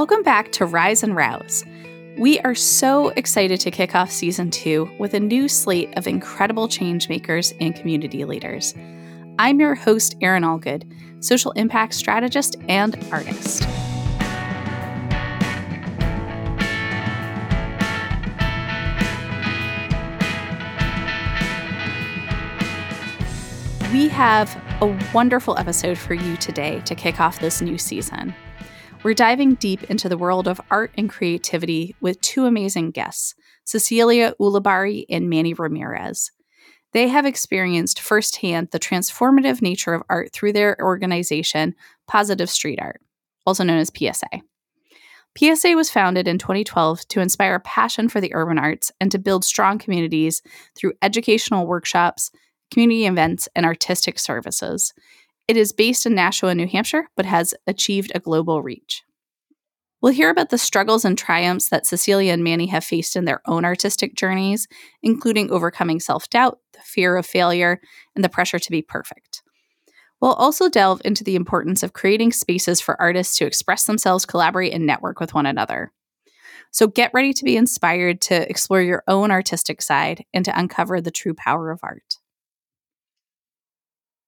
Welcome back to Rise and Rouse. We are so excited to kick off season two with a new slate of incredible changemakers and community leaders. I'm your host, Erin Allgood, social impact strategist and artist. We have a wonderful episode for you today to kick off this new season. We're diving deep into the world of art and creativity with two amazing guests, Cecilia Ulibarri and Manny Ramirez. They have experienced firsthand the transformative nature of art through their organization, Positive Street Art, also known as PSA. PSA was founded in 2012 to inspire passion for the urban arts and to build strong communities through educational workshops, community events, and artistic services. It is based in Nashua, New Hampshire, but has achieved a global reach. We'll hear about the struggles and triumphs that Cecilia and Manny have faced in their own artistic journeys, including overcoming self doubt, the fear of failure, and the pressure to be perfect. We'll also delve into the importance of creating spaces for artists to express themselves, collaborate, and network with one another. So get ready to be inspired to explore your own artistic side and to uncover the true power of art.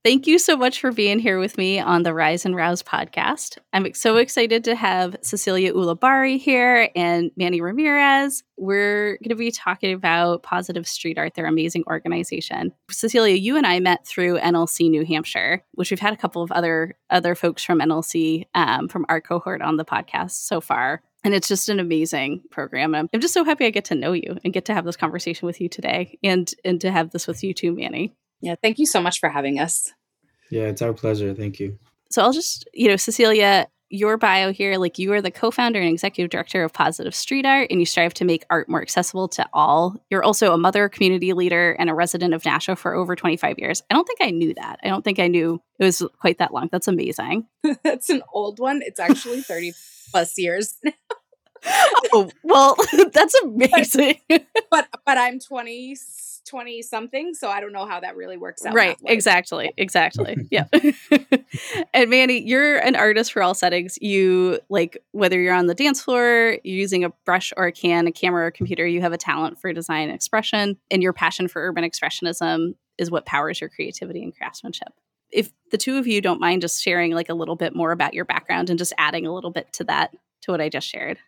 Thank you so much for being here with me on the Rise and Rouse podcast. I'm so excited to have Cecilia Ulibarri here and Manny Ramirez. We're going to be talking about Positive Street Art, their amazing organization. Cecilia, you and I met through NLC New Hampshire, which we've had a couple of other other folks from NLC um, from our cohort on the podcast so far. And it's just an amazing program. I'm, I'm just so happy I get to know you and get to have this conversation with you today and and to have this with you too, Manny. Yeah, thank you so much for having us. Yeah, it's our pleasure. Thank you. So I'll just, you know, Cecilia, your bio here, like you are the co founder and executive director of Positive Street Art, and you strive to make art more accessible to all. You're also a mother, community leader, and a resident of Nashua for over 25 years. I don't think I knew that. I don't think I knew it was quite that long. That's amazing. That's an old one. It's actually 30 plus years oh, well, that's amazing. But, but, but I'm 20 20 something so i don't know how that really works out right exactly exactly yeah. And manny you're an artist for all settings. You like whether you're on the dance floor you're using a brush or a can a camera or a computer you have a talent for design and expression and your passion for urban expressionism is what powers your creativity and craftsmanship. If the two of you don't mind just sharing like a little bit more about your background and just adding a little bit to that to what i just shared.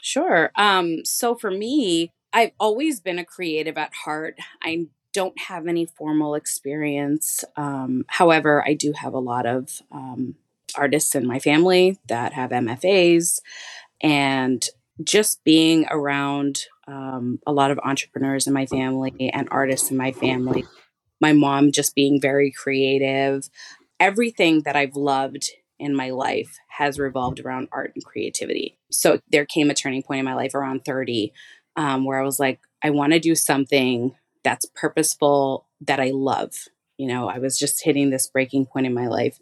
Sure. Um, so for me, I've always been a creative at heart. I don't have any formal experience. Um, however, I do have a lot of um, artists in my family that have MFAs, and just being around um, a lot of entrepreneurs in my family and artists in my family, my mom just being very creative, everything that I've loved in my life has revolved around art and creativity. So there came a turning point in my life around 30 um, where I was like, I want to do something that's purposeful that I love. You know, I was just hitting this breaking point in my life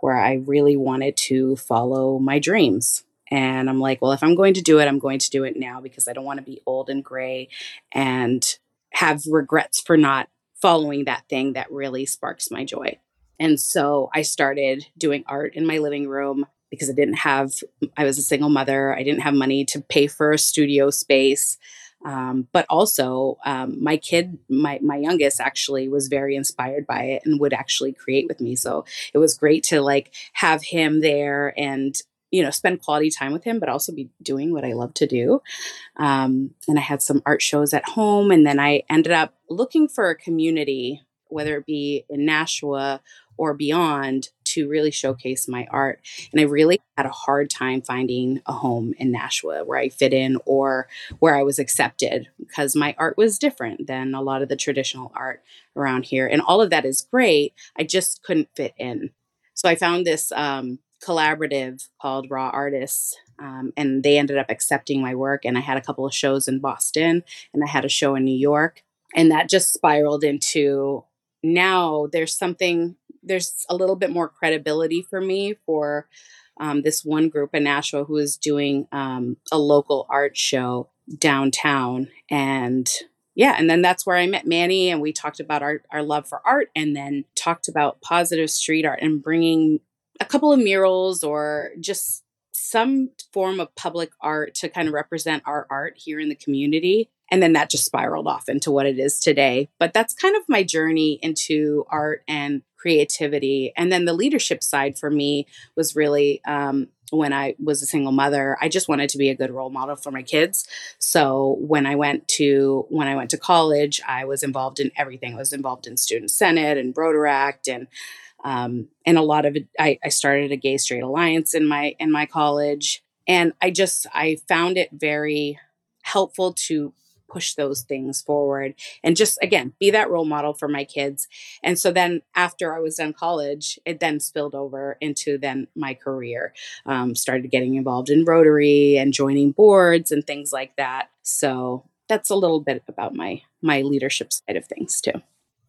where I really wanted to follow my dreams. And I'm like, well, if I'm going to do it, I'm going to do it now because I don't want to be old and gray and have regrets for not following that thing that really sparks my joy. And so I started doing art in my living room because I didn't have, I was a single mother. I didn't have money to pay for a studio space. Um, but also, um, my kid, my, my youngest actually was very inspired by it and would actually create with me. So it was great to like have him there and, you know, spend quality time with him, but also be doing what I love to do. Um, and I had some art shows at home. And then I ended up looking for a community, whether it be in Nashua or beyond to really showcase my art. And I really had a hard time finding a home in Nashua where I fit in or where I was accepted because my art was different than a lot of the traditional art around here. And all of that is great. I just couldn't fit in. So I found this um, collaborative called Raw Artists. Um, and they ended up accepting my work. And I had a couple of shows in Boston and I had a show in New York. And that just spiraled into now there's something there's a little bit more credibility for me for um, this one group in Nashua who is doing um, a local art show downtown. And yeah, and then that's where I met Manny and we talked about our, our love for art and then talked about positive street art and bringing a couple of murals or just some form of public art to kind of represent our art here in the community. And then that just spiraled off into what it is today. But that's kind of my journey into art and creativity. And then the leadership side for me was really um, when I was a single mother, I just wanted to be a good role model for my kids. So when I went to when I went to college, I was involved in everything. I was involved in student senate and Rotaract and um, and a lot of it. I, I started a gay straight alliance in my in my college, and I just I found it very helpful to push those things forward and just again be that role model for my kids. And so then after i was done college it then spilled over into then my career. Um, started getting involved in rotary and joining boards and things like that. So that's a little bit about my my leadership side of things too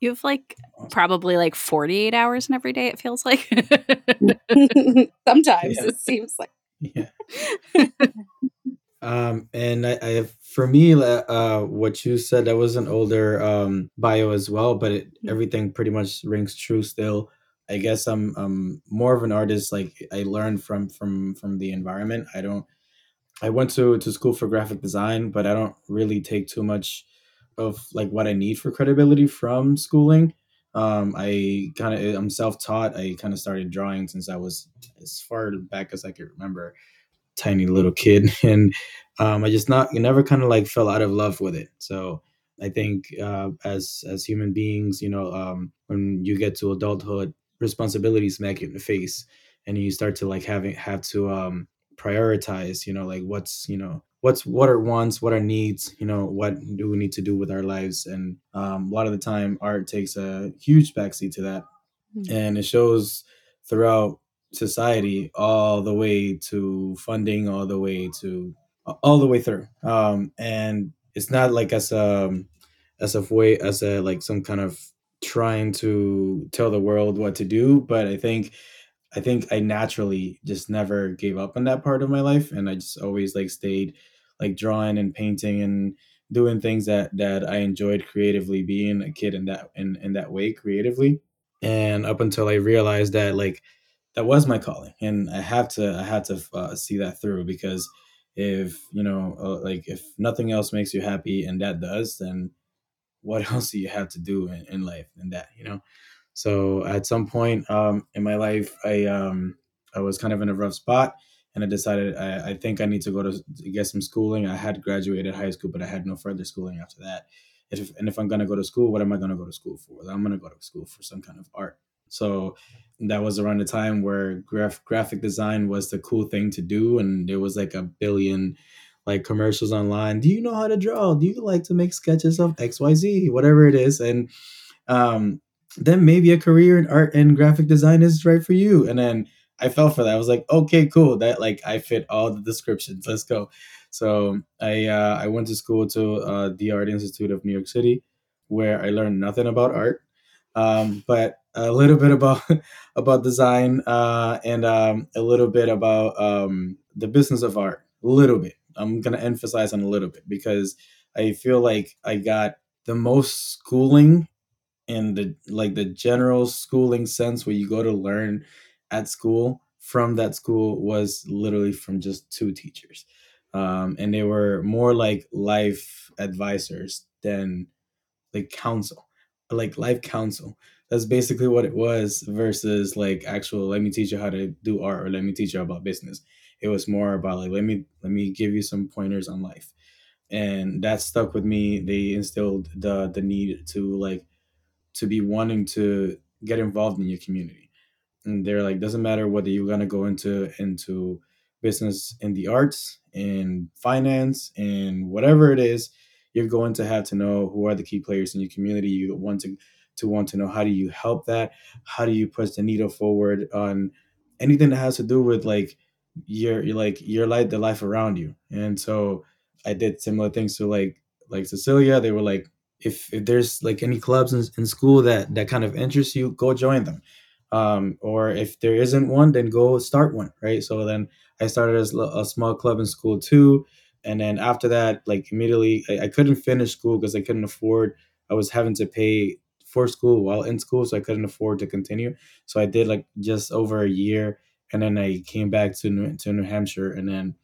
you have like probably like 48 hours in every day it feels like sometimes yeah. it seems like yeah um, and I, I, for me, uh, what you said, that was an older um, bio as well, but it, mm-hmm. everything pretty much rings true still. I guess I'm, I'm more of an artist. Like I learned from from from the environment. I don't. I went to to school for graphic design, but I don't really take too much of like what I need for credibility from schooling. Um, I kind of I'm self taught. I kind of started drawing since I was as far back as I could remember tiny little kid, and um, I just not never kind of like fell out of love with it. So I think uh, as as human beings, you know, um, when you get to adulthood, responsibilities smack you in the face, and you start to like having have to um, prioritize. You know, like what's you know what's what are wants, what are needs. You know, what do we need to do with our lives, and um, a lot of the time, art takes a huge backseat to that, mm-hmm. and it shows throughout society all the way to funding all the way to all the way through um and it's not like as a as a way as a like some kind of trying to tell the world what to do but i think i think i naturally just never gave up on that part of my life and i just always like stayed like drawing and painting and doing things that that i enjoyed creatively being a kid in that in in that way creatively. And up until i realized that like that was my calling and i have to i had to uh, see that through because if you know uh, like if nothing else makes you happy and that does then what else do you have to do in, in life than that you know so at some point um, in my life i um, i was kind of in a rough spot and i decided I, I think i need to go to, get some schooling. I had graduated high school but i had no further schooling after that. If, and if i'm to go to school what am i to go to school for? I'm to go to school for some kind of art. So that was around the time where graph, graphic design was the cool thing to do and there was like a billion like commercials online. Do you know how to draw? Do you like to make sketches of xyz whatever it is and um, then maybe a career in art and graphic design is right for you. And then i fell for that. I was like okay cool. That like i fit all the descriptions. Let's go. So i uh, i went to school to uh, the art institute of new york city where i learned nothing about art um, but a little bit about about design uh, and um, a little bit about um, the business of art. A little bit. I'm gonna emphasize on a little bit because I feel like I got the most schooling in the like the general schooling sense where you go to learn at school from that school was literally from just two teachers. Um, and they were more like life advisors than like counsel like life counsel. That's basically what it was versus like actual let me teach you how to do art or let me teach you about business. It was more about like let me let me give you some pointers on life. And that stuck with me. They instilled the the need to like to be wanting to get involved in your community. And they're like doesn't matter whether you're gonna go into into business in the arts in finance in whatever it is you're going to have to know who are the key players in your community. You want to to want to know how do you help that? How do you push the needle forward on anything that has to do with like your, your like your life the life around you? And so i did similar things to like like cecilia. They were like if, if there's like any clubs in, in school that that kind of interests you go join them um, or if there isn't one then go start one right so then i started as a small club in school too and then after that like immediately i, I couldn't finish school because i couldn't afford i was having to pay for school while in school, so I couldn't afford to continue. So I did like just over a year and then I came back to New, to New Hampshire, and then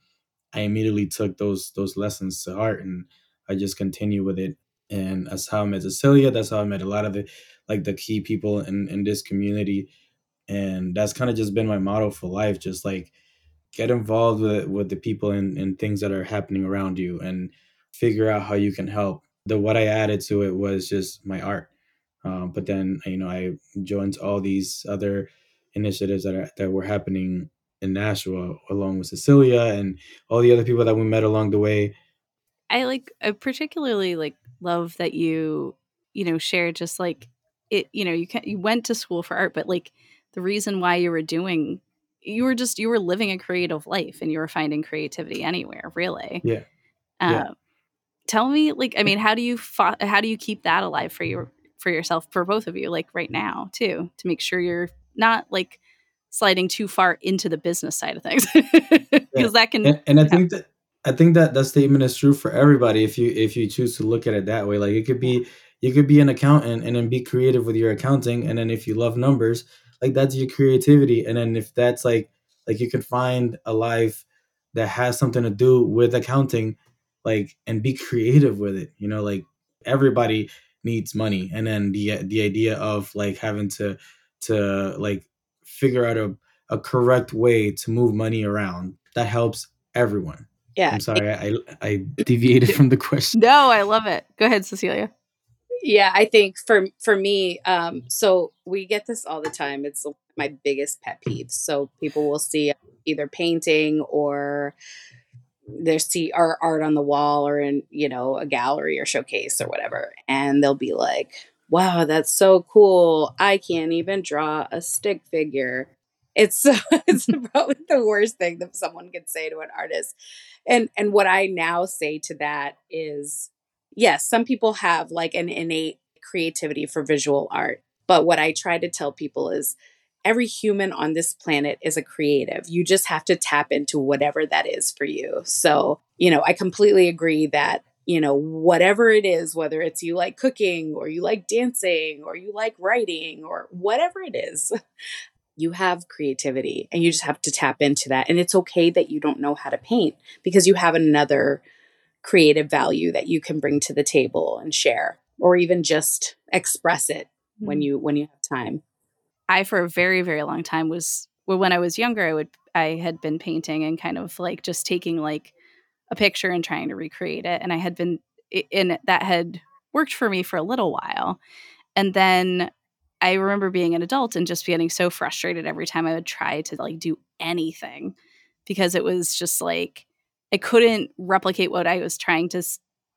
I immediately took those those lessons to heart, and I just continue with it. And that's how I met Cecilia. That's how I met a lot of the like the key people in in this community, and that's kind of just been my motto for life. Just like get involved with with the people and, and things that are happening around you, and figure out how you can help. The what I added to it was just my art, um, but then you know I joined all these other initiatives that are that were happening in Nashua along with Cecilia and all the other people that we met along the way. I like I particularly like love that you you know share just like it you know you can you went to school for art but like the reason why you were doing you were just you were living a creative life and you were finding creativity anywhere really yeah, uh, yeah. tell me like i mean how do you fo- how do you keep that alive for your for yourself for both of you like right now too to make sure you're not like sliding too far into the business side of things because yeah. that can and, and i think that i think that that statement is true for everybody if you if you choose to look at it that way. Like it could be you could be an accountant and then be creative with your accounting and then if you love numbers like that's your creativity. And then if that's like like you can find a life that has something to do with accounting like and be creative with it you know like everybody needs money. And then the the idea of like having to to like figure out a, a correct way to move money around that helps everyone. Yeah. I'm sorry, I, I deviated from the question. No, I love it. Go ahead, Cecilia. Yeah, I think for for me, um, so we get this all the time. It's my biggest pet peeve. So people will see either painting or they see our art on the wall or in you know a gallery or showcase or whatever, and they'll be like, wow, that's so cool. I can't even draw a stick figure. It's it's probably the worst thing that someone could say to an artist. And and what I now say to that is yes, some people have like an innate creativity for visual art. But what I try to tell people is every human on this planet is a creative. You just have to tap into whatever that is for you. So, you know, I completely agree that you know, whatever it is, whether it's you like cooking or you like dancing or you like writing or whatever it is, you have creativity and you just have to tap into that. And it's okay that you don't know how to paint because you have another creative value that you can bring to the table and share or even just express it mm-hmm. when you when you have time. I for a very very long time was well, when I was younger I would I had been painting and kind of like just taking like a picture and trying to recreate it. And I had been in that had worked for me for a little while. And then I remember being an adult and just getting so frustrated every time I would try to like do anything because it was just like I couldn't replicate what I was trying to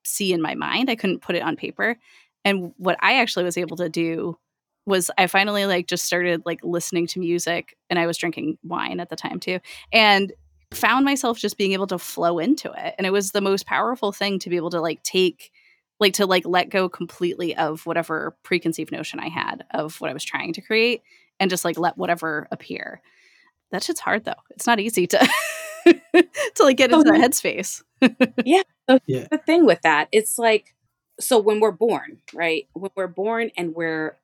see in my mind. I couldn't put it on paper. And what I actually was able to do was I finally like just started like listening to music and I was drinking wine at the time too. And found myself just being able to flow into it and it was the most powerful thing to be able to like take like to like let go completely of whatever preconceived notion i had of what i was trying to create and just like let whatever appear. That shit's hard though. It's not easy to to like get oh, into that headspace. Yeah. So yeah. the thing with that. It's like so when we're born right? When we're born and we're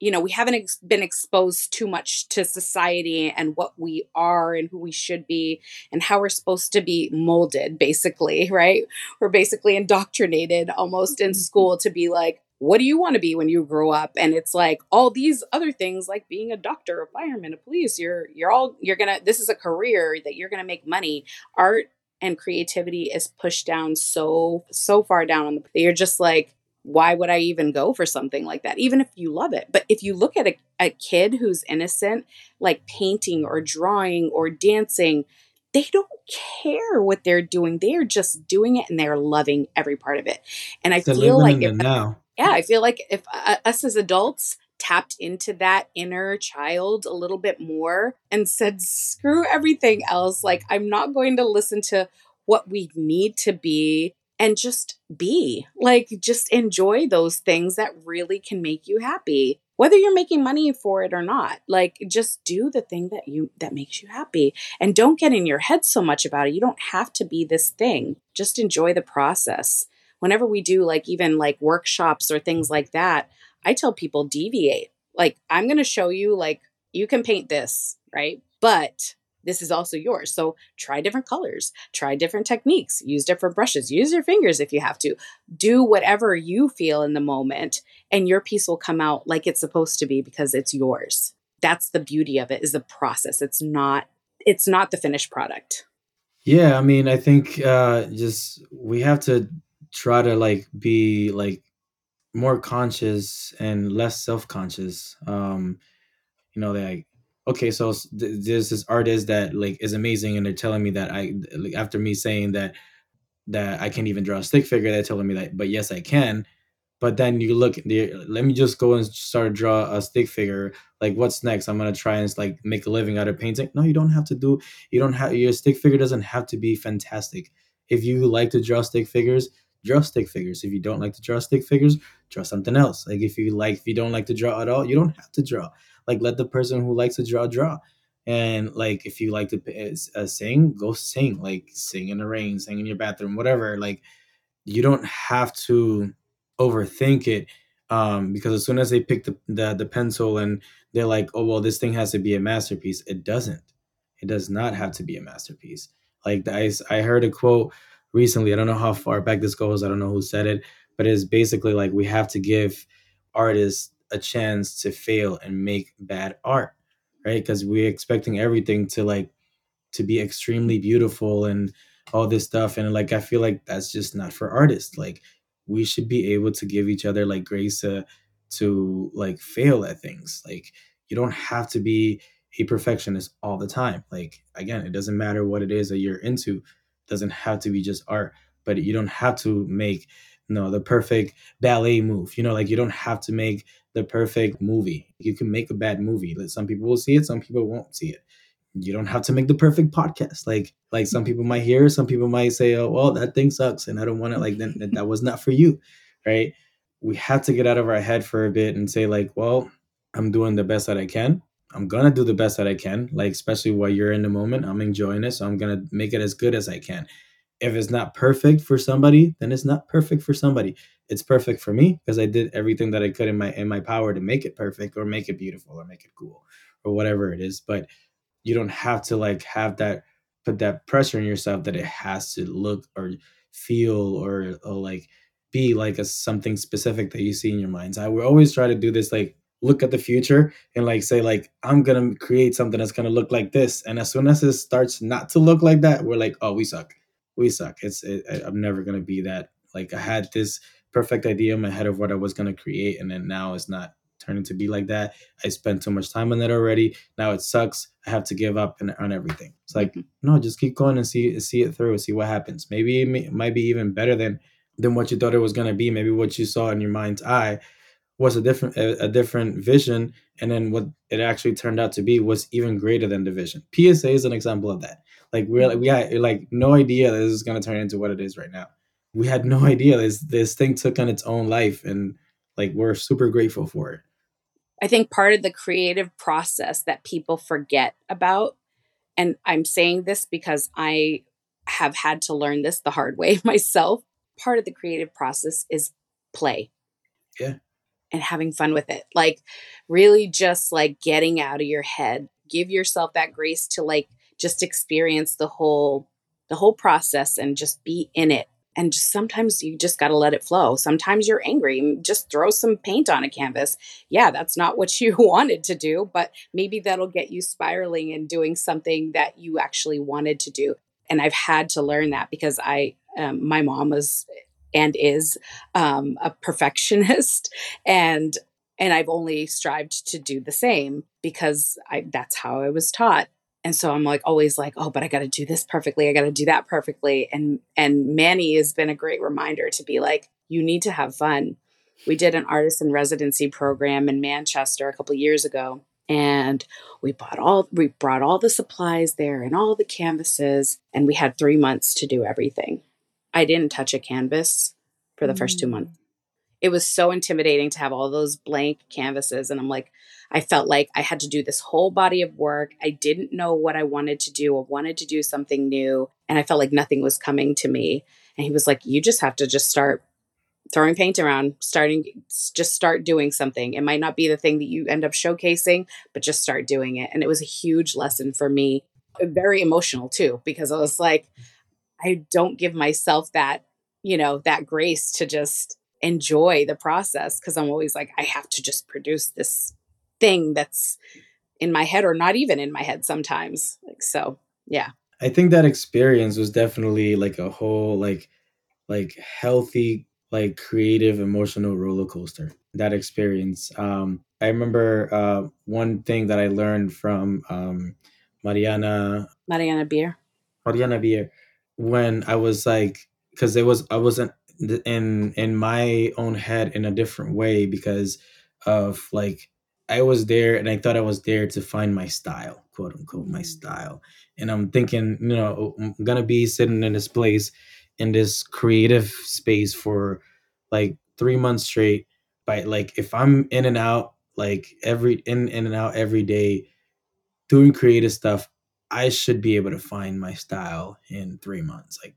you know, we haven't ex- been exposed too much to society and what we are and who we should be and how we're supposed to be molded, basically, right? We're basically indoctrinated almost in mm-hmm. school to be like, what do you want to be when you grow up? And it's like all these other things like being a doctor, a fireman, a police, you're you're all you're gonna this is a career that you're gonna make money. Art and creativity is pushed down so so far down on the you're just like why would I even go for something like that, even if you love it? But if you look at a, a kid who's innocent, like painting or drawing or dancing, they don't care what they're doing. They're just doing it and they're loving every part of it. And I they're feel like if, now. yeah, I feel like if uh, us as adults tapped into that inner child a little bit more and said, screw everything else, like I'm not going to listen to what we need to be and just be like just enjoy those things that really can make you happy whether you're making money for it or not like just do the thing that you that makes you happy and don't get in your head so much about it you don't have to be this thing just enjoy the process. Whenever we do like even like workshops or things like that i tell people deviate. Like i'm going to show you like you can paint this right? But this is also yours. So try different colors, try different techniques, use different brushes, use your fingers if you have to. Do whatever you feel in the moment, and your piece will come out like it's supposed to be because it's yours. That's the beauty of it is the process. It's not it's not the finished product. Yeah, I mean, I think uh just we have to try to like be like more conscious and less self-conscious. Um you know, like okay, so th- there's this artist that like is amazing, and they're telling me that I like, after me saying that that I can't even draw a stick figure, they're telling me that, but yes, I can. But then you look, let me just go and start draw a stick figure. Like, what's next? I'm gonna try and like make a living out of painting. No, you don't have to do. You don't have your stick figure doesn't have to be fantastic. If you like to draw stick figures, draw stick figures. If you don't like to draw stick figures, draw something else. Like if you like, if you don't like to draw at all, you don't have to draw. Like let the person who likes to draw draw. And like if you like to uh, sing, go sing. Like sing in the rain, sing in your bathroom, whatever. Like you don't have to overthink it um, because as soon as they pick the, the the pencil and they're like, oh well, this thing has to be a masterpiece. It doesn't. It does not have to be a masterpiece. Like I I heard a quote recently. I don't know how far back this goes. I don't know who said it, but it's basically like we have to give artists a chance to fail and make bad art, right? Because we're expecting everything to like to be extremely beautiful and all this stuff. And like I feel like that's just not for artists. Like we should be able to give each other like grace to to like fail at things. Like you don't have to be a perfectionist all the time. Like again, it doesn't matter what it is that you're into. It doesn't have to be just art, but you don't have to make you know the perfect ballet move. You know, like you don't have to make the perfect movie. You can make a bad movie. Some people will see it, some people won't see it. You don't have to make the perfect podcast. Like like some people might hear, some people might say, "Oh, well, that thing sucks," and I don't want it. Like then that was not for you, right? We have to get out of our head for a bit and say, like, well, I'm doing the best that I can. I'm gonna do the best that I can. Like especially while you're in the moment, I'm enjoying it, so I'm gonna make it as good as I can if it's not perfect for somebody, then it's not perfect for somebody. It's perfect for me because I did everything that I could in my in my power to make it perfect or make it beautiful or make it cool or whatever it is. But you don't have to like have that put that pressure on yourself that it has to look or feel or, or like be like a something specific that you see in your minds. I would always try to do this like look at the future and like say like I'm gonna create something that's gonna look like this. And as soon as it starts not to look like that, we're like, oh, we suck we suck. It's it, I'm never gonna be that. Like I had this perfect idea in my head of what I was gonna create, and then now it's not turning to be like that. I spent too much time on that already. Now it sucks. I have to give up and, on everything. It's like mm-hmm. no, just keep going and see see it through. See what happens. Maybe it, may, it might be even better than than what you thought it was gonna be. Maybe what you saw in your mind's eye was a different a, a, different vision and then what it actually turned out to be was even greater than the vision psa is an example of that like we're like we had like no idea this is gonna turn into what it is right now. We had no idea this this thing took on its own life, and like we're super grateful for it. I think part of the creative process that people forget about, and I'm saying this because I have had to learn this the hard way myself. Part of the creative process is play. Yeah. And having fun with it. Like really just like getting out of your head. Give yourself that grace to like just experience the whole the whole process and just be in it and just sometimes you just got to let it flow. Sometimes you're angry just throw some paint on a canvas. Yeah that's not what you wanted to do but maybe that'll get you spiraling and doing something that you actually wanted to do. And i've had to learn that because i um, my mom was and is um, a perfectionist and and i've only strived to do the same because I, that's how i was taught and so i'm like always like oh but i got to do this perfectly i got to do that perfectly and and manny has been a great reminder to be like you need to have fun we did an artist in residency program in manchester a couple years ago and we bought all we brought all the supplies there and all the canvases and we had three months to do everything i didn't touch a canvas for the mm. first two mm. months it was so intimidating to have all those blank canvases and i'm like I felt like I had to do this whole body of work. I didn't know what I wanted to do. I wanted to do something new. And I felt like nothing was coming to me. And he was like, You just have to just start throwing paint around, starting, just start doing something. It might not be the thing that you end up showcasing, but just start doing it. And it was a huge lesson for me. very emotional too because I was like, I don't give myself that, you know, that grace to just enjoy the process because I'm always like, I have to just produce this thing that's in my head or not even in my head sometimes. Like, so yeah. I think that experience was definitely like a whole, like, like healthy, like creative, emotional roller coaster. That experience. Um, I remember uh, one thing that I learned from um, Mariana Mariana Beer. Mariana Beer when I was like, because it was I wasn't in in my own head in a different way because of like I was there and I thought I was there to find my style, quote unquote, my mm. style. And I'm thinking, you know, I'm gonna be sitting in this place in this creative space for like three months straight. But like if I'm in and out, like every in, in and out every day doing creative stuff, I should be able to find my style in three months. Like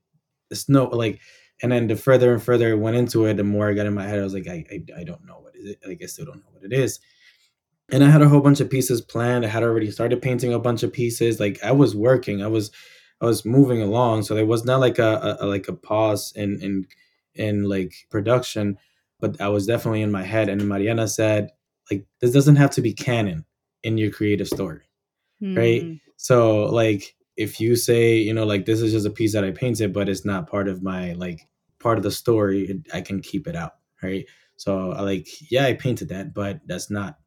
it's no like and then the further and further I went into it, the more I got in my head, I was like, I I, I don't know what is it. Like I still don't know what it is. And I had a whole bunch of pieces planned. I had already started painting a bunch of pieces. Like I was working. I was I was moving along. So there was not like a, a, a like a pause in in in like production, but I was definitely in my head. And Mariana said, like, this doesn't have to be canon in your creative story. Mm. Right. Hmm. So like if you say, you know, like this is just a piece that I painted, but it's not part of my like part of the story, I can keep it out. Right. So I like, yeah, I painted that, but that's not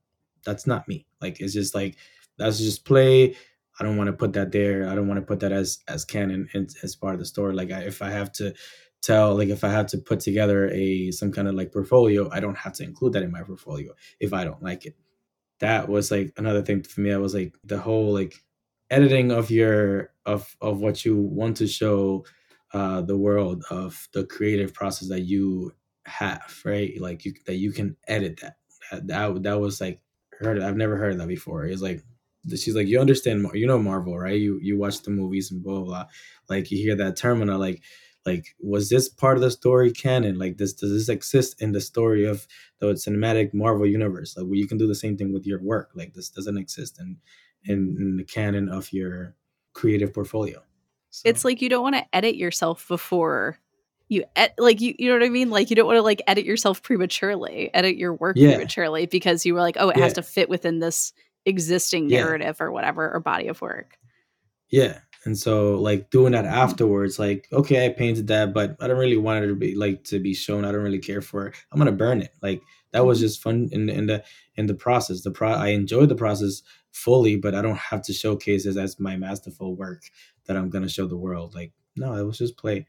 that's not me. Like it's just like that's just play. I don't want to put that there. I don't want to put that as as canon and as part of the story. Like I, if I have to tell, like if I have to put together a some kind of like portfolio, I don't have to include that in my portfolio if I don't like it. That was like another thing for me. I was like the whole like editing of your of of what you want to show uh, the world of the creative process that you have, right? Like you that you can edit that. That that, that was like heard. I've never heard that before. It's like she's like, you understand, you know Marvel, right? You you watch the movies and blah blah. blah. Like you hear that term and I like like was this part of the story canon like this does this exist in the story of the cinematic marvel universe like well, you can do the same thing with your work like this doesn't exist in in, in the canon of your creative portfolio. So. It's like you don't want to edit yourself before you ed- like you you know what I mean? Like you don't want to like edit yourself prematurely, edit your work yeah. prematurely because you were like, oh, it yeah. has to fit within this existing narrative yeah. or whatever or body of work. Yeah. And so like doing that afterwards, like, okay, I painted that, but I don't really want it to be like to be shown. I don't really care for it. I'm gonna burn it. Like that was mm-hmm. just fun in in the in the process. The pro I enjoyed the process fully, but I don't have to showcase it as my masterful work that I'm gonna show the world. Like, no, it was just play,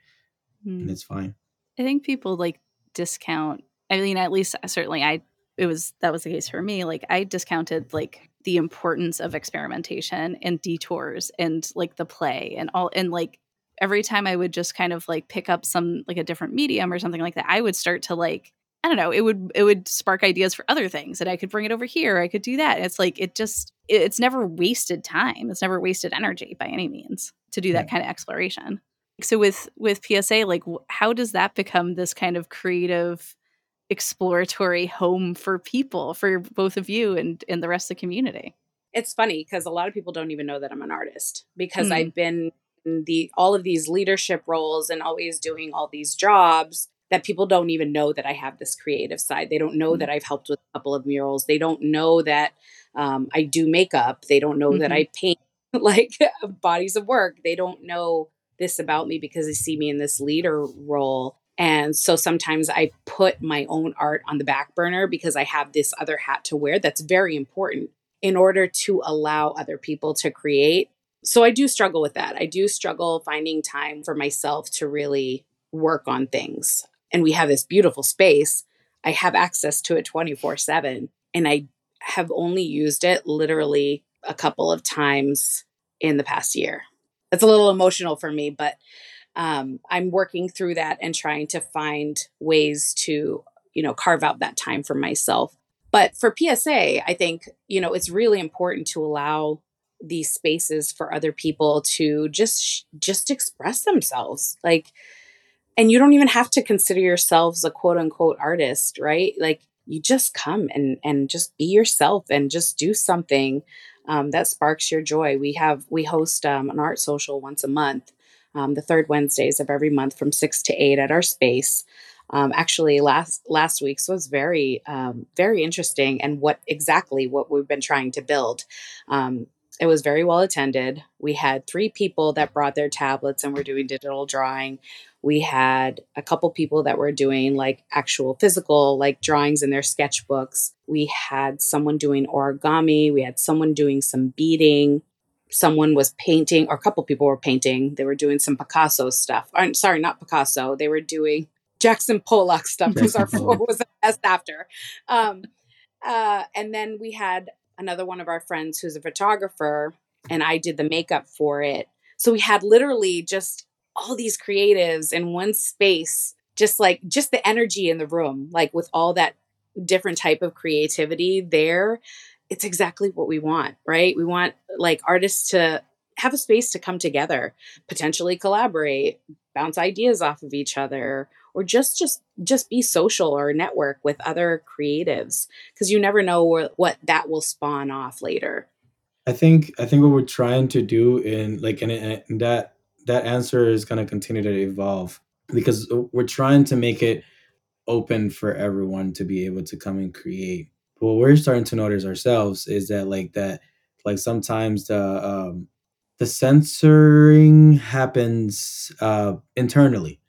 mm. and it's fine. I think people like discount. I mean, at least certainly I. It was that was the case for me. Like I discounted like the importance of experimentation and detours and like the play and all and like every time I would just kind of like pick up some like a different medium or something like that, I would start to like I don't know, it would it would spark ideas for other things and I could bring it over here. I could do that. It's like it just it's never wasted time. It's never wasted energy by any means to do that right. kind of exploration. So with with PSA like how does that become this kind of creative exploratory home for people for both of you and and the rest of the community? It's funny because a lot of people don't even know that I'm an artist because mm. I've been in the all of these leadership roles and always doing all these jobs that people don't even know that I have this creative side. They don't know mm-hmm. that I've helped with a couple of murals. They don't know that um, I do makeup. They don't know mm-hmm. that I paint like bodies of work. They don't know this about me because they see me in this leader role. And so sometimes I put my own art on the back burner because I have this other hat to wear that's very important in order to allow other people to create. So I do struggle with that. I do struggle finding time for myself to really work on things and we have this beautiful space, I have access to it 24 7. And I have only used it literally a couple of times in the past year. It's a little emotional for me, but um, I'm working through that and trying to find ways to, you know, carve out that time for myself. But for PSA, I think, you know, it's really important to allow these spaces for other people to just just express themselves. Like and you don't even have to consider yourselves a quote unquote artist, right? Like you just come and and just be yourself and just do something um, that sparks your joy. We have we host um, an art social once a month, um, the third Wednesdays of every month from six to eight at our space. Um, actually, last last week's was very um, very interesting, and what exactly what we've been trying to build. Um, it was very well attended. We had three people that brought their tablets and were doing digital drawing. We had a couple people that were doing like actual physical, like drawings in their sketchbooks. We had someone doing origami. We had someone doing some beading. Someone was painting, or a couple people were painting. They were doing some Picasso stuff. Or, sorry, not Picasso. They were doing Jackson Pollock stuff because our floor was the best after. Um, uh, and then we had another one of our friends who's a photographer, and I did the makeup for it. So we had literally just all these creatives in one space, just like just the energy in the room, like with all that different type of creativity there. It's exactly what we want, right? We want like artists to have a space to come together, potentially collaborate, bounce ideas off of each other, or just just just be social or network with other creatives because you never know what that will spawn off later i think i think what we're trying to do in like in, and that that answer is going to continue to evolve because we're trying to make it open for everyone to be able to come and create what we're starting to notice ourselves is that like that like sometimes the um the censoring happens uh internally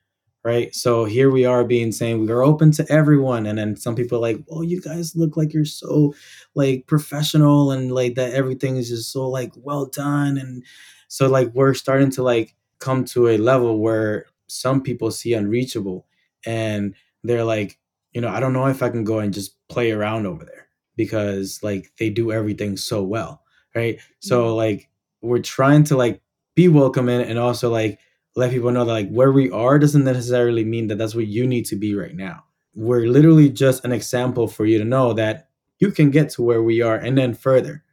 right? So here we are being saying we are open to everyone, and then some people like, "Oh, you guys look like you're so like professional and like that everything is just so like well done," and so like we're starting to like come to a level where some people see unreachable, and they're like, you know, I don't know if I can go and just play around over there because like they do everything so well, right? So mm-hmm. like we're trying to like be welcoming and also like let people know that like where we are doesn't necessarily mean that that's where you need to be right now. We're literally just an example for you to know that you can get to where we are and then further.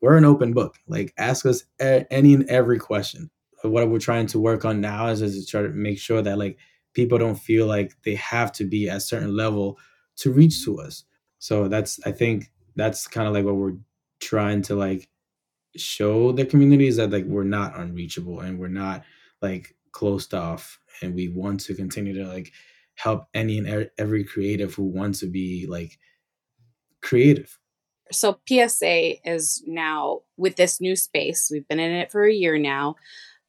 We're an open book. Like ask us any and every question. What we're trying to work on now is, is to try to make sure that like people don't feel like they have to be at a certain level to reach to us. So that's I think that's kind of like what we're trying to like show the communities that like we're not unreachable and we're not like closed off and we want to continue to like help any and er-, every creative who wants to be like creative so psa is now with this new space we've been in it for a year now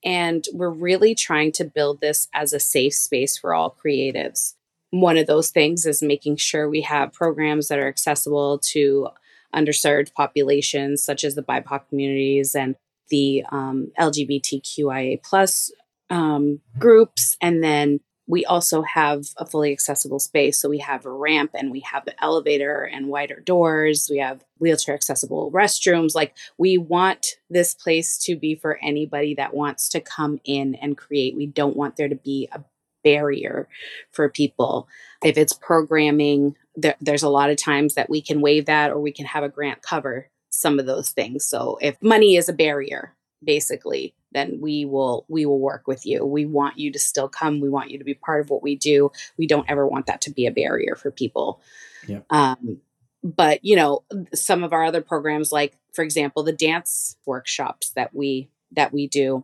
and we're really trying to build this as a safe space for all creatives one of those things is making sure we have programs that are accessible to underserved populations such as the bipoc communities and the um, lgbtqia plus um, groups. And then we also have a fully accessible space. So we have a ramp and we have an elevator and wider doors. We have wheelchair accessible restrooms. Like we want this place to be for anybody that wants to come in and create. We don't want there to be a barrier for people. If it's programming, there, there's a lot of times that we can waive that or we can have a grant cover some of those things. So if money is a barrier, basically, then we will we will work with you. We want you to still come. We want you to be part of what we do. We don't ever want that to be a barrier for people. Yeah. um, but you know some of our other programs like for example the dance workshops that we that we do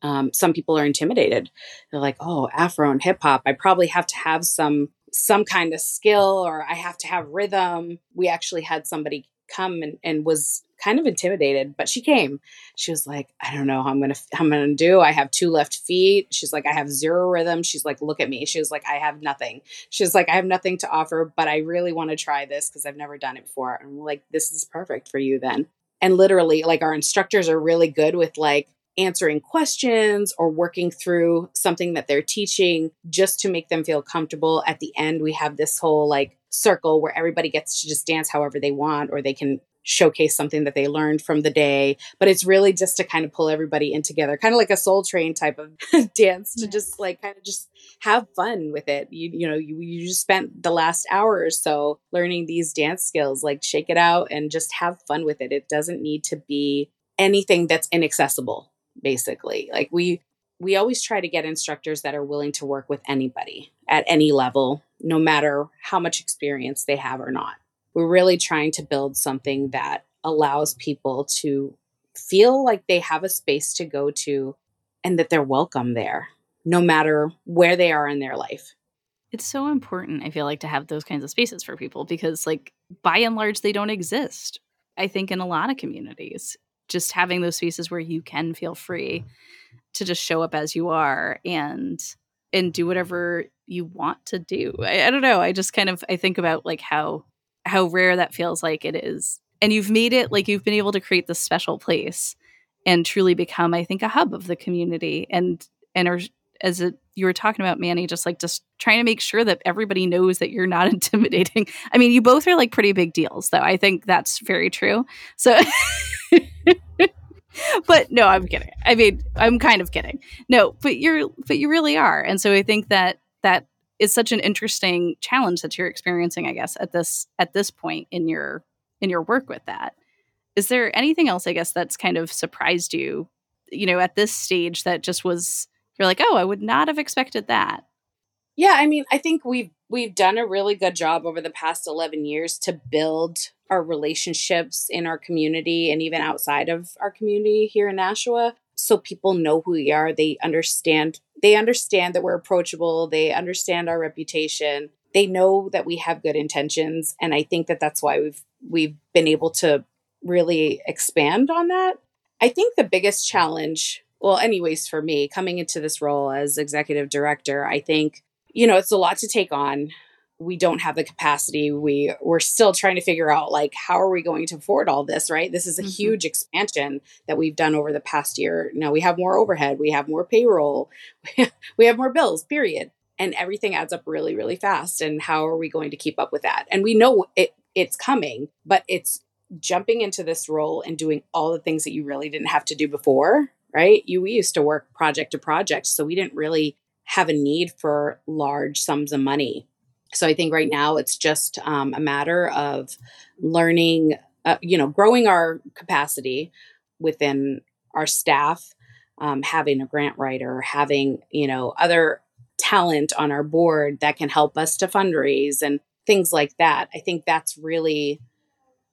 um, some people are intimidated. They're like oh afro and hip hop. I probably have to have some some kind of skill or i have to have rhythm. We actually had somebody come and, and was kind of intimidated, but she came. She was like, I don't know how I'm gonna how I'm gonna do. I have two left feet. She's like, I have zero rhythm. She's like, look at me. She was like, I have nothing. She's like, I have nothing to offer, but I really want to try this because I've never done it before. And I'm like, this is perfect for you then. And literally, like our instructors are really good with like answering questions or working through something that they're teaching just to make them feel comfortable. At the end, we have this whole like circle where everybody gets to just dance however they want or they can showcase something that they learned from the day but it's really just to kind of pull everybody in together kind of like a soul train type of dance to just like kind of just have fun with it. You you know you, you just spent the last hour or so learning these dance skills like shake it out and just have fun with it. It doesn't need to be anything that's inaccessible basically. Like we we always try to get instructors that are willing to work with anybody at any level no matter how much experience they have or not we're really trying to build something that allows people to feel like they have a space to go to and that they're welcome there, no matter where they are in their life. It's so important, I feel like, to have those kinds of spaces for people because, like, by and large, they don't exist. I think in a lot of communities, just having those spaces where you can feel free to just show up as you are and and do whatever you want to do. I, I don't know. I just kind of I think about like how how rare that feels like it is. And you've made it like you've been able to create this special place and truly become, I think, a hub of the community and and are as you were talking about Manny, just like just trying to make sure that everybody knows that you're not intimidating. I mean, you both are like pretty big deals, though. I think that's very true. So, but no, I'm kidding. I mean, I'm kind of kidding. No, but you're, but you really are. And so I think that that is such an interesting challenge that you're experiencing, I guess, at this at this point in your in your work with that. Is there anything else, I guess, that's kind of surprised you, you know, at this stage that just was you're like, oh, I would not have expected that. Yeah, I mean, I think we've we've done a really good job over the past 11 years to build our relationships in our community and even outside of our community here in Nashua so people know who we are, they understand they understand that we're approachable, they understand our reputation. They know that we have good intentions and I think that that's why we've we've been able to really expand on that. I think the biggest challenge well, anyways, for me, coming into this role as executive director, I think, you know, it's a lot to take on. We don't have the capacity. We we're still trying to figure out like how are we going to afford all this, right? This is a mm-hmm. huge expansion that we've done over the past year. Now we have more overhead, we have more payroll, we have more bills, period. And everything adds up really, really fast. And how are we going to keep up with that? And we know it it's coming, but it's jumping into this role and doing all the things that you really didn't have to do before right? You we used to work project to project, so we didn't really have a need for large sums of money. So I think right now it's just um, a matter of learning, uh, you know, growing our capacity within our staff, um, having a grant writer, having you know other talent on our board that can help us to fundraise and things like that. I think that's really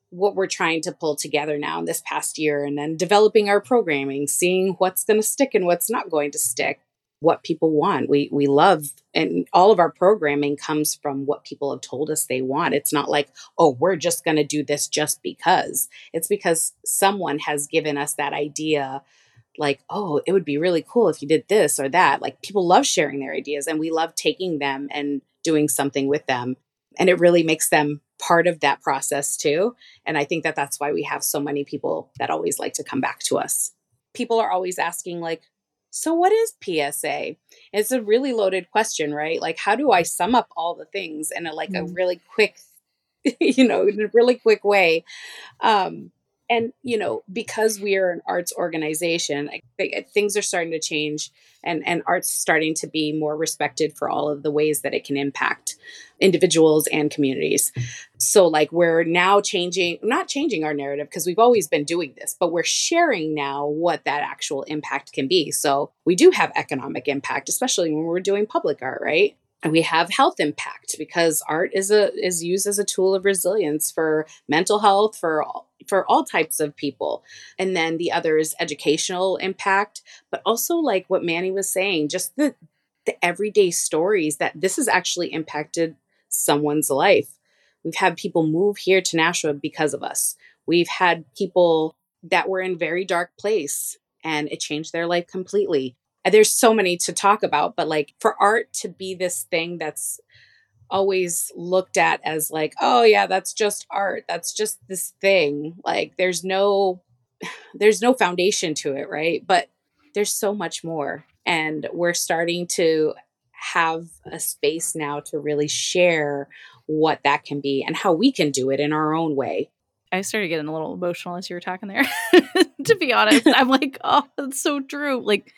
what we're trying to pull together now in this past year and then developing our programming seeing what's going to stick and what's not going to stick what people want we we love and all of our programming comes from what people have told us they want it's not like oh we're just going to do this just because it's because someone has given us that idea like oh it would be really cool if you did this or that like people love sharing their ideas and we love taking them and doing something with them and it really makes them part of that process too. And I think that that's why we have so many people that always like to come back to us. People are always asking, like, so what is PSA? It's a really loaded question, right? Like, how do I sum up all the things in a like mm. a really quick, you know, in a really quick way? Um, and you know because we are an arts organization I, uh, things are starting to change and and art's starting to be more respected for all of the ways that it can impact individuals and communities. So like we're now changing not changing our narrative because we've always been doing this but we're sharing now what that actual impact can be. So we do have economic impact especially when we're doing public art right? And we have health impact because art is a is used as a tool of resilience for mental health for all, for all types of people. And then the other is educational impact but also like what manny was saying just the the everyday stories that this has actually impacted someone's life. We've had people move here to nashua because of us. We've had people that were in very dark place and it changed their life completely. There's so many to talk about, but like for art to be this thing that's always looked at as like, oh yeah, that's just art. That's just this thing. Like there's no there's no foundation to it, right? But there's so much more. And we're starting to have a space now to really share what that can be and how we can do it in our own way. I started getting a little emotional as you were talking there. to be honest, I'm like, oh, that's so true. Like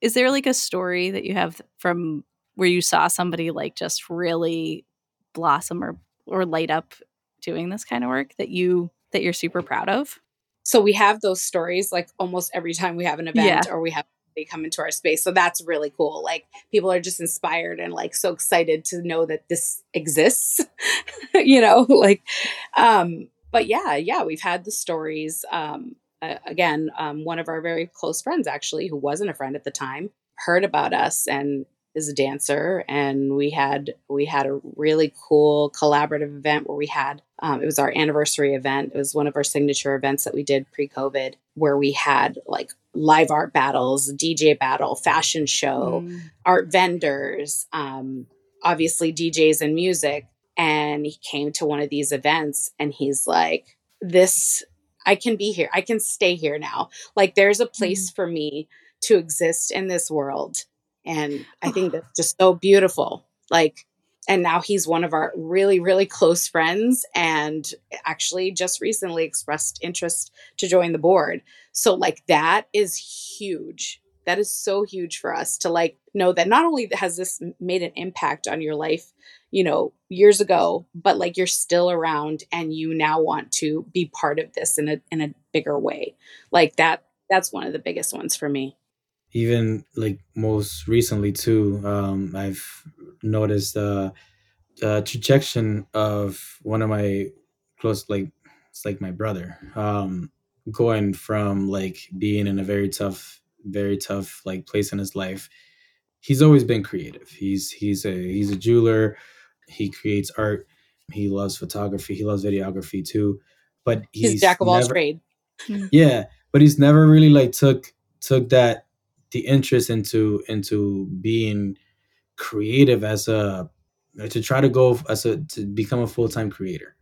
is there like a story that you have from where you saw somebody like just really blossom or or light up doing this kind of work that you that you're super proud of? So we have those stories like almost every time we have an event yeah. or we have they come into our space. So that's really cool. Like people are just inspired and like so excited to know that this exists. you know, like um but yeah, yeah, we've had the stories. Um, uh, again, um, one of our very close friends, actually, who wasn't a friend at the time, heard about us and is a dancer and we had we had a really cool collaborative event where we had um, it was our anniversary event it was one of our signature events that we did pre-covid where we had like live art battles dj battle fashion show mm. art vendors um, obviously djs and music and he came to one of these events and he's like this i can be here i can stay here now like there's a place mm. for me to exist in this world and I think that's just so beautiful. Like, and now he's one of our really, really close friends and actually just recently expressed interest to join the board. So, like, that is huge. That is so huge for us to like know that not only has this made an impact on your life, you know, years ago, but like you're still around and you now want to be part of this in a in a bigger way. Like that that's one of the biggest ones for me even like most recently too um i've noticed uh the trajectory of one of my close like it's like my brother um going from like being in a very tough very tough like place in his life. He's always been creative. He's he's a he's a jeweler. He creates art. He loves photography. He loves videography too. But he's, he's jack of all trades. Yeah but he's never really like took took that the interest into into being creative as a to try to go as a to become a full-time creator.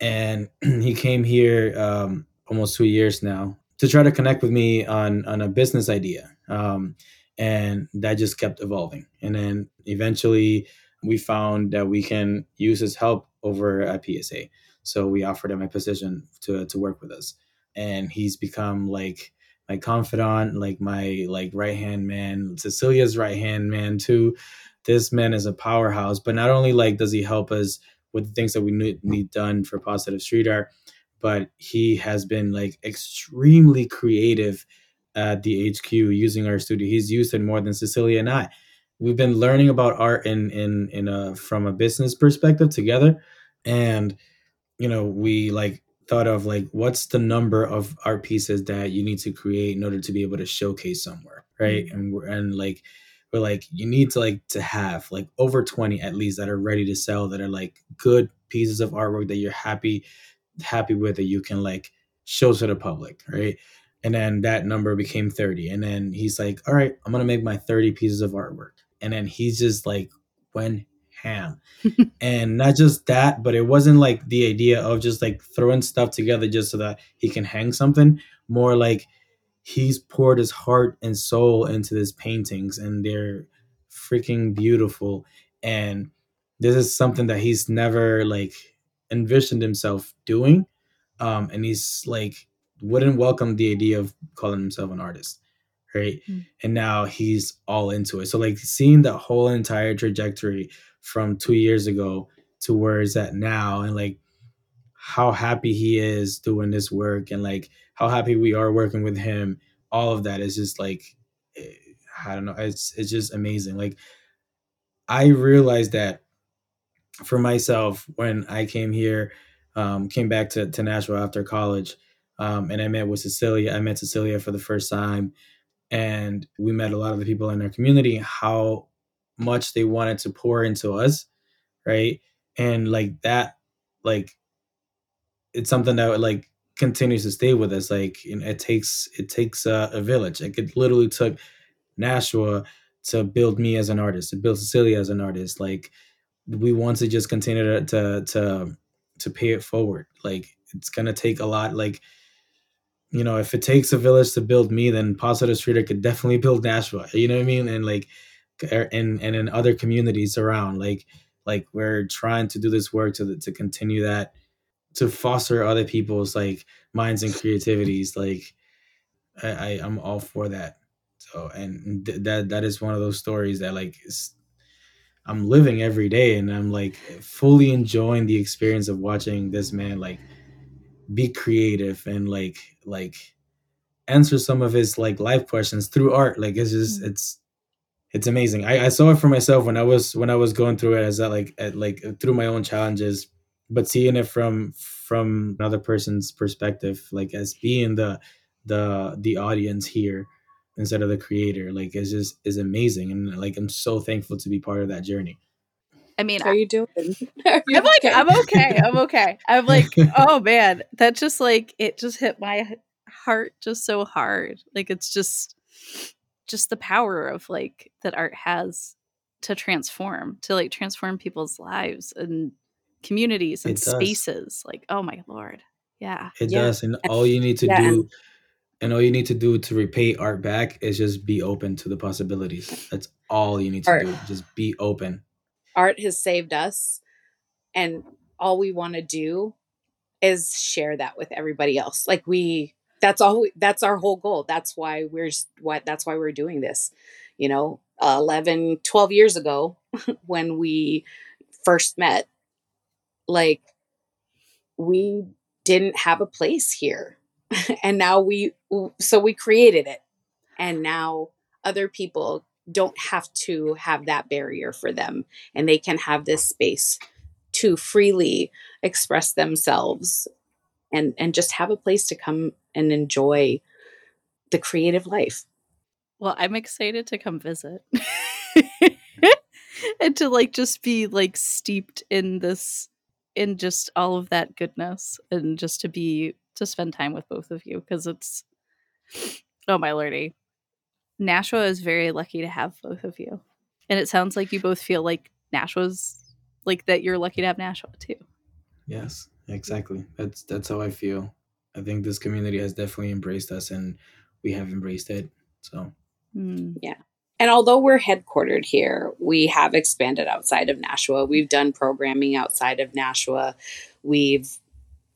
And he came here um, almost two years now to try to connect with me on on a business idea um, and that just kept evolving. And then eventually we found that we can use his help over at psa so we offered him a position to to work with us. And he's become like my confidant, like my like right hand man, Cecilia's right hand man too. This man is a powerhouse. But not only like does he help us with the things that we need, need done for positive street art, but he has been like extremely creative at the HQ using our studio. He's used it more than Cecilia and I. We've been learning about art in in in a from a business perspective together, and you know we like thought of like what's the number of art pieces that you need to create in order to be able to showcase somewhere right? Mm-hmm. and we're and like we're like you need to like to have like over 20 at least that are ready to sell that are like good pieces of artwork that you're happy happy with that you can like show to the public right? And then that number became 30 and then he's like all right i'm gonna make my 30 pieces of artwork. And then he's just like when ham. and not just that, but it wasn't like the idea of just like throwing stuff together just so that he can hang something. More like he's poured his heart and soul into his paintings and they're freaking beautiful. And this is something that he's never like envisioned himself doing. Um, and he's like wouldn't welcome the idea of calling himself an artist right? Mm. and now he's all into it. So like seeing the whole entire trajectory from two years ago to where it's at now and like how happy he is doing this work and like how happy we are working with him all of that is just like eh, i don't know it's it's just amazing. Like i realized that for myself when i came here um, came back to, to nashua after college um, and i met with cecilia i met cecilia for the first time and we met a lot of the people in our community how much they wanted to pour into us right? And like that like it's something that like continues to stay with us like it takes it takes a, a village. Like it literally took nashua to build me as an artist to build cecilia as an artist. Like we want to just continue to to to, to pay it forward. Like it's gonna take a lot. Like you know if it takes a village to build me then positive street could definitely build nashua you know what i mean? And like er, and and in other communities around like like we're trying to do this work to to continue that to foster other people's like minds and creativities like i, I am all for that. So and th- that that is one of those stories that like is, i'm living every day and i'm like fully enjoying the experience of watching this man like be creative and like like answer some of his like life questions through art like it's just mm-hmm. it's it's amazing. I, I saw it for myself when I was when I was going through it as that like at, like through my own challenges but seeing it from from another person's perspective like as being the the the audience here instead of the creator like it's just is amazing and like i'm so thankful to be part of that journey I mean, How are you doing? Are you I'm like, okay? I'm okay. I'm okay. I'm like, oh man, that just like it just hit my heart just so hard. Like it's just just the power of like that art has to transform, to like transform people's lives and communities and spaces. Like, oh my lord. Yeah. it Yeah. does and all you need to Yeah, do and all you need to do to repay art back is just be open to the possibilities that's all you need to Art. do just be open art has saved us and all we want to do is share that with everybody else. Like we that's all we, that's our whole goal. That's why we're what that's why we're doing this. You know 11 12 years ago when we first met like we didn't have a place here. And now we so we created it. And now other people don't have to have that barrier for them and they can have this space to freely express themselves and and just have a place to come and enjoy the creative life Well, I'm excited to come visit. and to like just be like steeped in this in just all of that goodness and just to be to spend time with both of you because it's oh my lordy. Nashua is very lucky to have both of you. And it sounds like you both feel like Nashua's like that you're lucky to have Nashua too. yes exactly that's that's how i feel i think this community has definitely embraced us and we have embraced it so Mm. and although we're headquartered here we have expanded outside of nashua we've done programming outside of nashua we've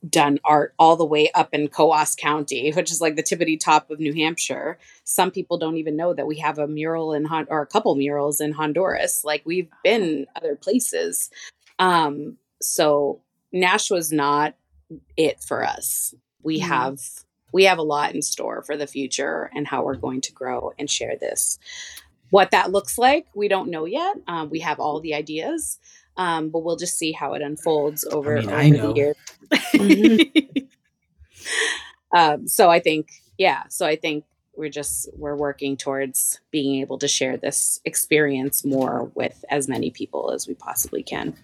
done art all the way up in coos county which is like the tippity top of new hampshire. Some people don't even know that we have a mural in Hon- or a couple murals in honduras. Like we've been other places. Um so Nash was not it for us. We Mhm. have we have a lot in store for the future and how we're going to grow and share this. What that looks like we don't know yet. Um, we have all the ideas um, but we'll just see how it unfolds over, mean, over the years um, so i think yeah so i think we're just we're working towards being able to share this experience more with as many people as we possibly can.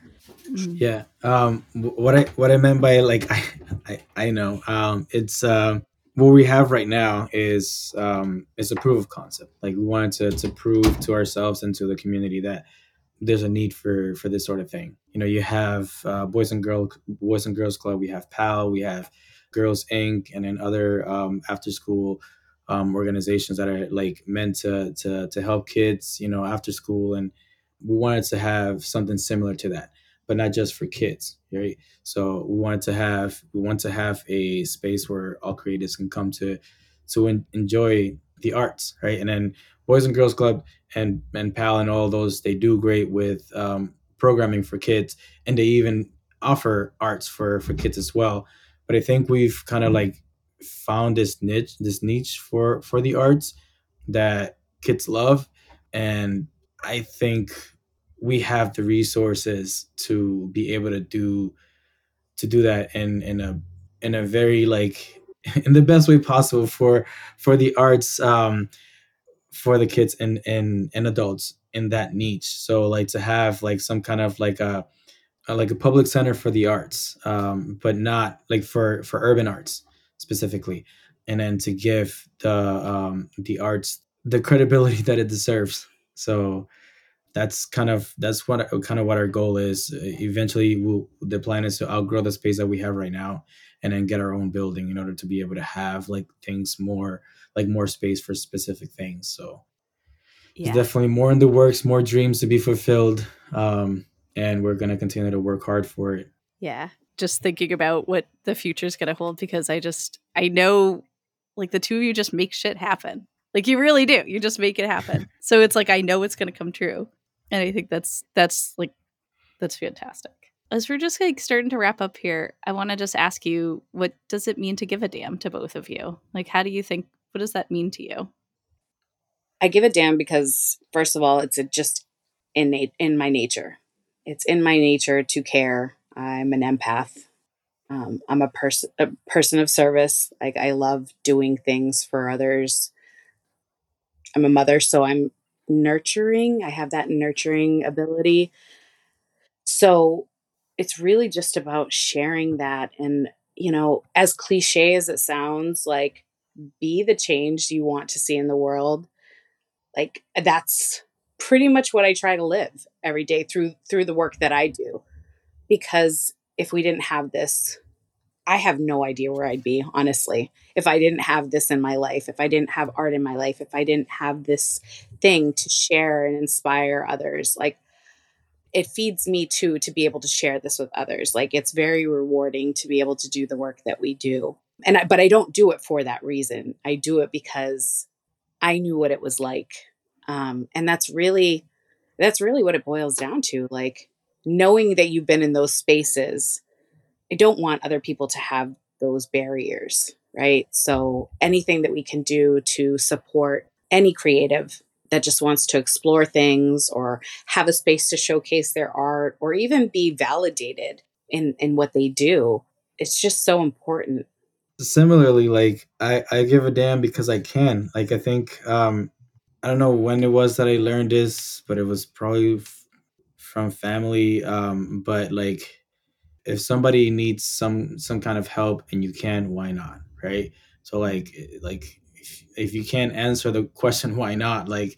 Mm. yeah um what i what i meant by like i i, I know um it's um what we have right now is um is a proof of concept. Like we wanted to to prove to ourselves and to the community that there's a need for for this sort of thing. You know you have uh, boys and girl boys and girls club we have pal we have girls inc and then other um after school um organizations that are like meant to to to help kids you know after school and we wanted to have something similar to that but not just for kids right? So we wanted to have we want to have a space where all creatives can come to to en- enjoy the arts right? And then boys and girls club and and pal and all those they do great with um, programming for kids and they even offer arts for for kids as well. But i think we've kind of like found this niche this niche for for the arts that kids love and i think we have the resources to be able to do to do that in in a in a very like in the best way possible for for the arts um for the kids and and and adults in that niche. So like to have like some kind of like a, like a public center for the arts um but not like for for urban arts specifically. And then to give the um the arts the credibility that it deserves. So that's kind of that's what kind of what our goal is. Eventually we'll, the plan is to outgrow the space that we have right now and then get our own building in order to be able to have like things more like more space for specific things. So Yeah. there's definitely more in the works more dreams to be fulfilled um and we're going to continue to work hard for it. Yeah just thinking about what the future is going to hold because i just i know like the two of you just make shit happen. Like you really do you just make it happen. So it's like i know it's going to come true and i think that's that's like that's fantastic as we're just like starting to wrap up here i want to just ask you what does it mean to give a damn to both of you like how do you think what does that mean to you I give a damn because first of all, it's a just innate in my nature. It's in my nature to care. I'm an empath. Um, I'm a person a person of service. Like I love doing things for others. I'm a mother, so I'm nurturing. I have that nurturing ability. So it's really just about sharing that and you know, as cliche as it sounds, like be the change you want to see in the world. Like that's pretty much what I try to live every day through through the work that I do. Because if we didn't have this, I have no idea where I'd be, honestly. If I didn't have this in my life, if I didn't have art in my life, if I didn't have this thing to share and inspire others, like it feeds me too to be able to share this with others. Like it's very rewarding to be able to do the work that we do. And I, but I don't do it for that reason. I do it because I knew what it was like. Um, and that's really that's really what it boils down to. Like knowing that you've been in those spaces. I don't want other people to have those barriers, right? So anything that we can do to support any creative that just wants to explore things or have a space to showcase their art or even be validated in in what they do. It's just so important. Similarly like i i give a damn because i can. Like i think um i don't know when it was that i learned this but it was probably f- from family um but like if somebody needs some some kind of help and you can why not right? So like like if, you can't answer the question why not? Like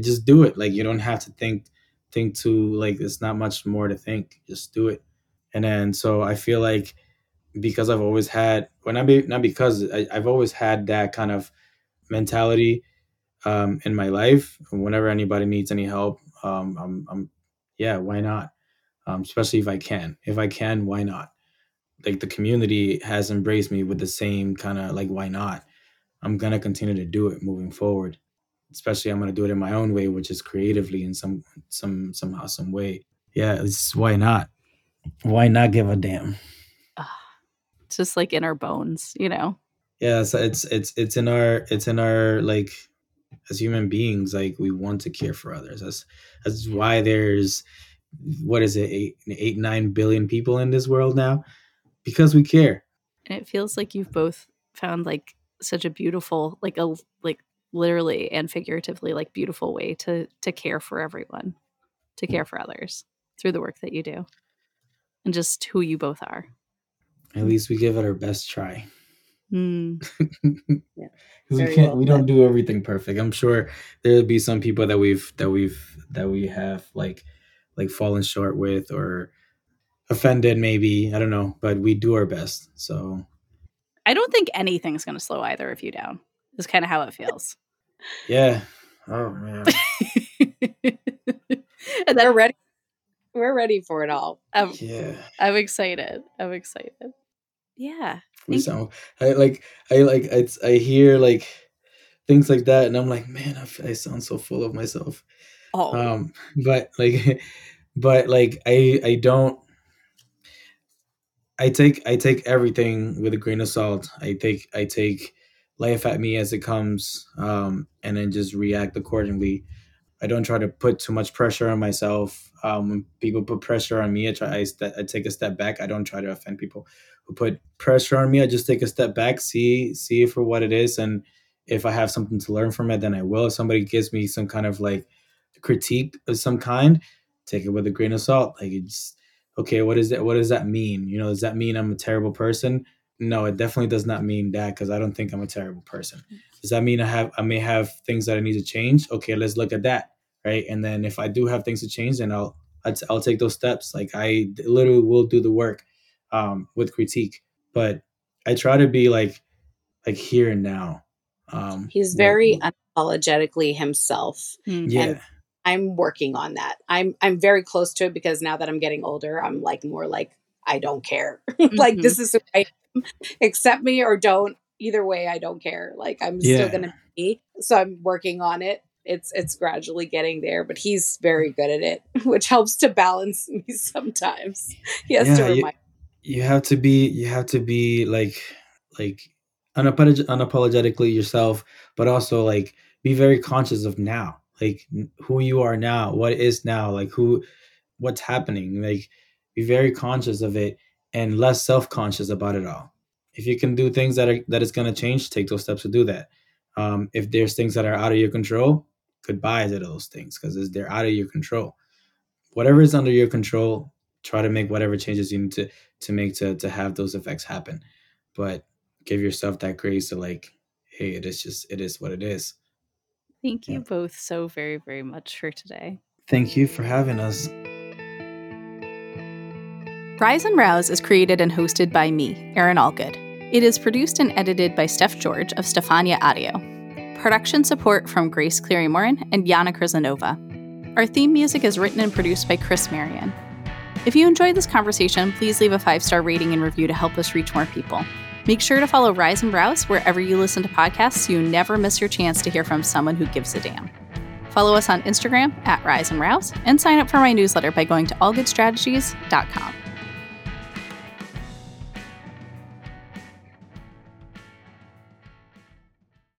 just do it. Like you don't have to think think too like it's not much more to think. Just do it. And then so i feel like because i've always had when well, i be not because I, i've always had that kind of mentality um, in my life. Whenever anybody needs any help um, I'm, I'm yeah why not? Um, especially if i can. If i can why not? Like the community has embraced me with the same kind of like why not i'm gonna continue to do it moving forward. Especially i'm gonna do it in my own way which is creatively in some some somehow some way. Yeah it's why not? Why not give a damn? It's just like in our bones you know? Yeah so it's it's it's in our it's in our like as human beings like we want to care for others. That's that's why there's what is it eight eight nine billion people in this world now? Because we care. And it feels like you've both found like such a beautiful like a like literally and figuratively like beautiful way to to care for everyone to care for others through the work that you do and just who you both are. At least we give it our best try. Mm. yeah. we can't well we don't do everything perfect. I'm sure there'll be some people that we've that we've that we have like like fallen short with or offended maybe. I don't know but we do our best so i don't think anything's going to slow either of you down is kind of how it feels. Yeah. Oh man. And then we're ready we're ready for it all. I'm, yeah. I'm excited i'm excited. Yeah we sound i like i like it's i hear like things like that and i'm like man I, I sound so full of myself. Oh. Um but like but like i i don't i take i take everything with a grain of salt. I take i take laugh at me as it comes um and then just react accordingly. I don't try to put too much pressure on myself. Um when people put pressure on me i try I, st- I take a step back. I don't try to offend people who put pressure on me. I just take a step back see see for what it is. And if i have something to learn from it then i will. If somebody gives me some kind of like critique of some kind take it with a grain of salt. Like it's okay what is that what does that mean? You know does that mean i'm a terrible person? No it definitely does not mean that because i don't think i'm a terrible person. Does that mean i have i may have things that i need to change? Okay let's look at that right? And then if i do have things to change then i'll i'll take those steps. Like i literally will do the work um, with critique. But i try to be like like here and now um he's very unapologetically himself. Mm. yeah. And i'm working on that. I'm i'm very close to it because now that i'm getting older i'm like more like i don't care. Like Mhm. this is who I am. accept me or don't either way i don't care. Like i'm Yeah. still gonna be so i'm working on it. It's it's gradually getting there but he's very good at it which helps to balance me sometimes. He has to Yeah, you- remind you have to be you have to be like like unapolog- unapologetically yourself but also like be very conscious of now like who you are now what is now like who what's happening like be very conscious of it and less self-conscious about it all. If you can do things that are that is going to change take those steps to do that. Um, if there's things that are out of your control goodbye to those things because they're out of your control. Whatever is under your control try to make whatever changes you need to to make to to have those effects happen. But give yourself that grace to like hey it is just it is what it is thank you yeah. both so very very much for today thank you for having us Rise and Rouse is created and hosted by me, Erin Allgood. It is produced and edited by Steph George of Stefania Audio. Production support from Grace Cleary Morin and Jana Krizanova. Our theme music is written and produced by Chris Marion. If you enjoyed this conversation, please leave a five star rating and review to help us reach more people. Make sure to follow Rise and Rouse wherever you listen to podcasts so you never miss your chance to hear from someone who gives a damn. Follow us on Instagram at Rise and Rouse and sign up for my newsletter by going to allgoodstrategies.com.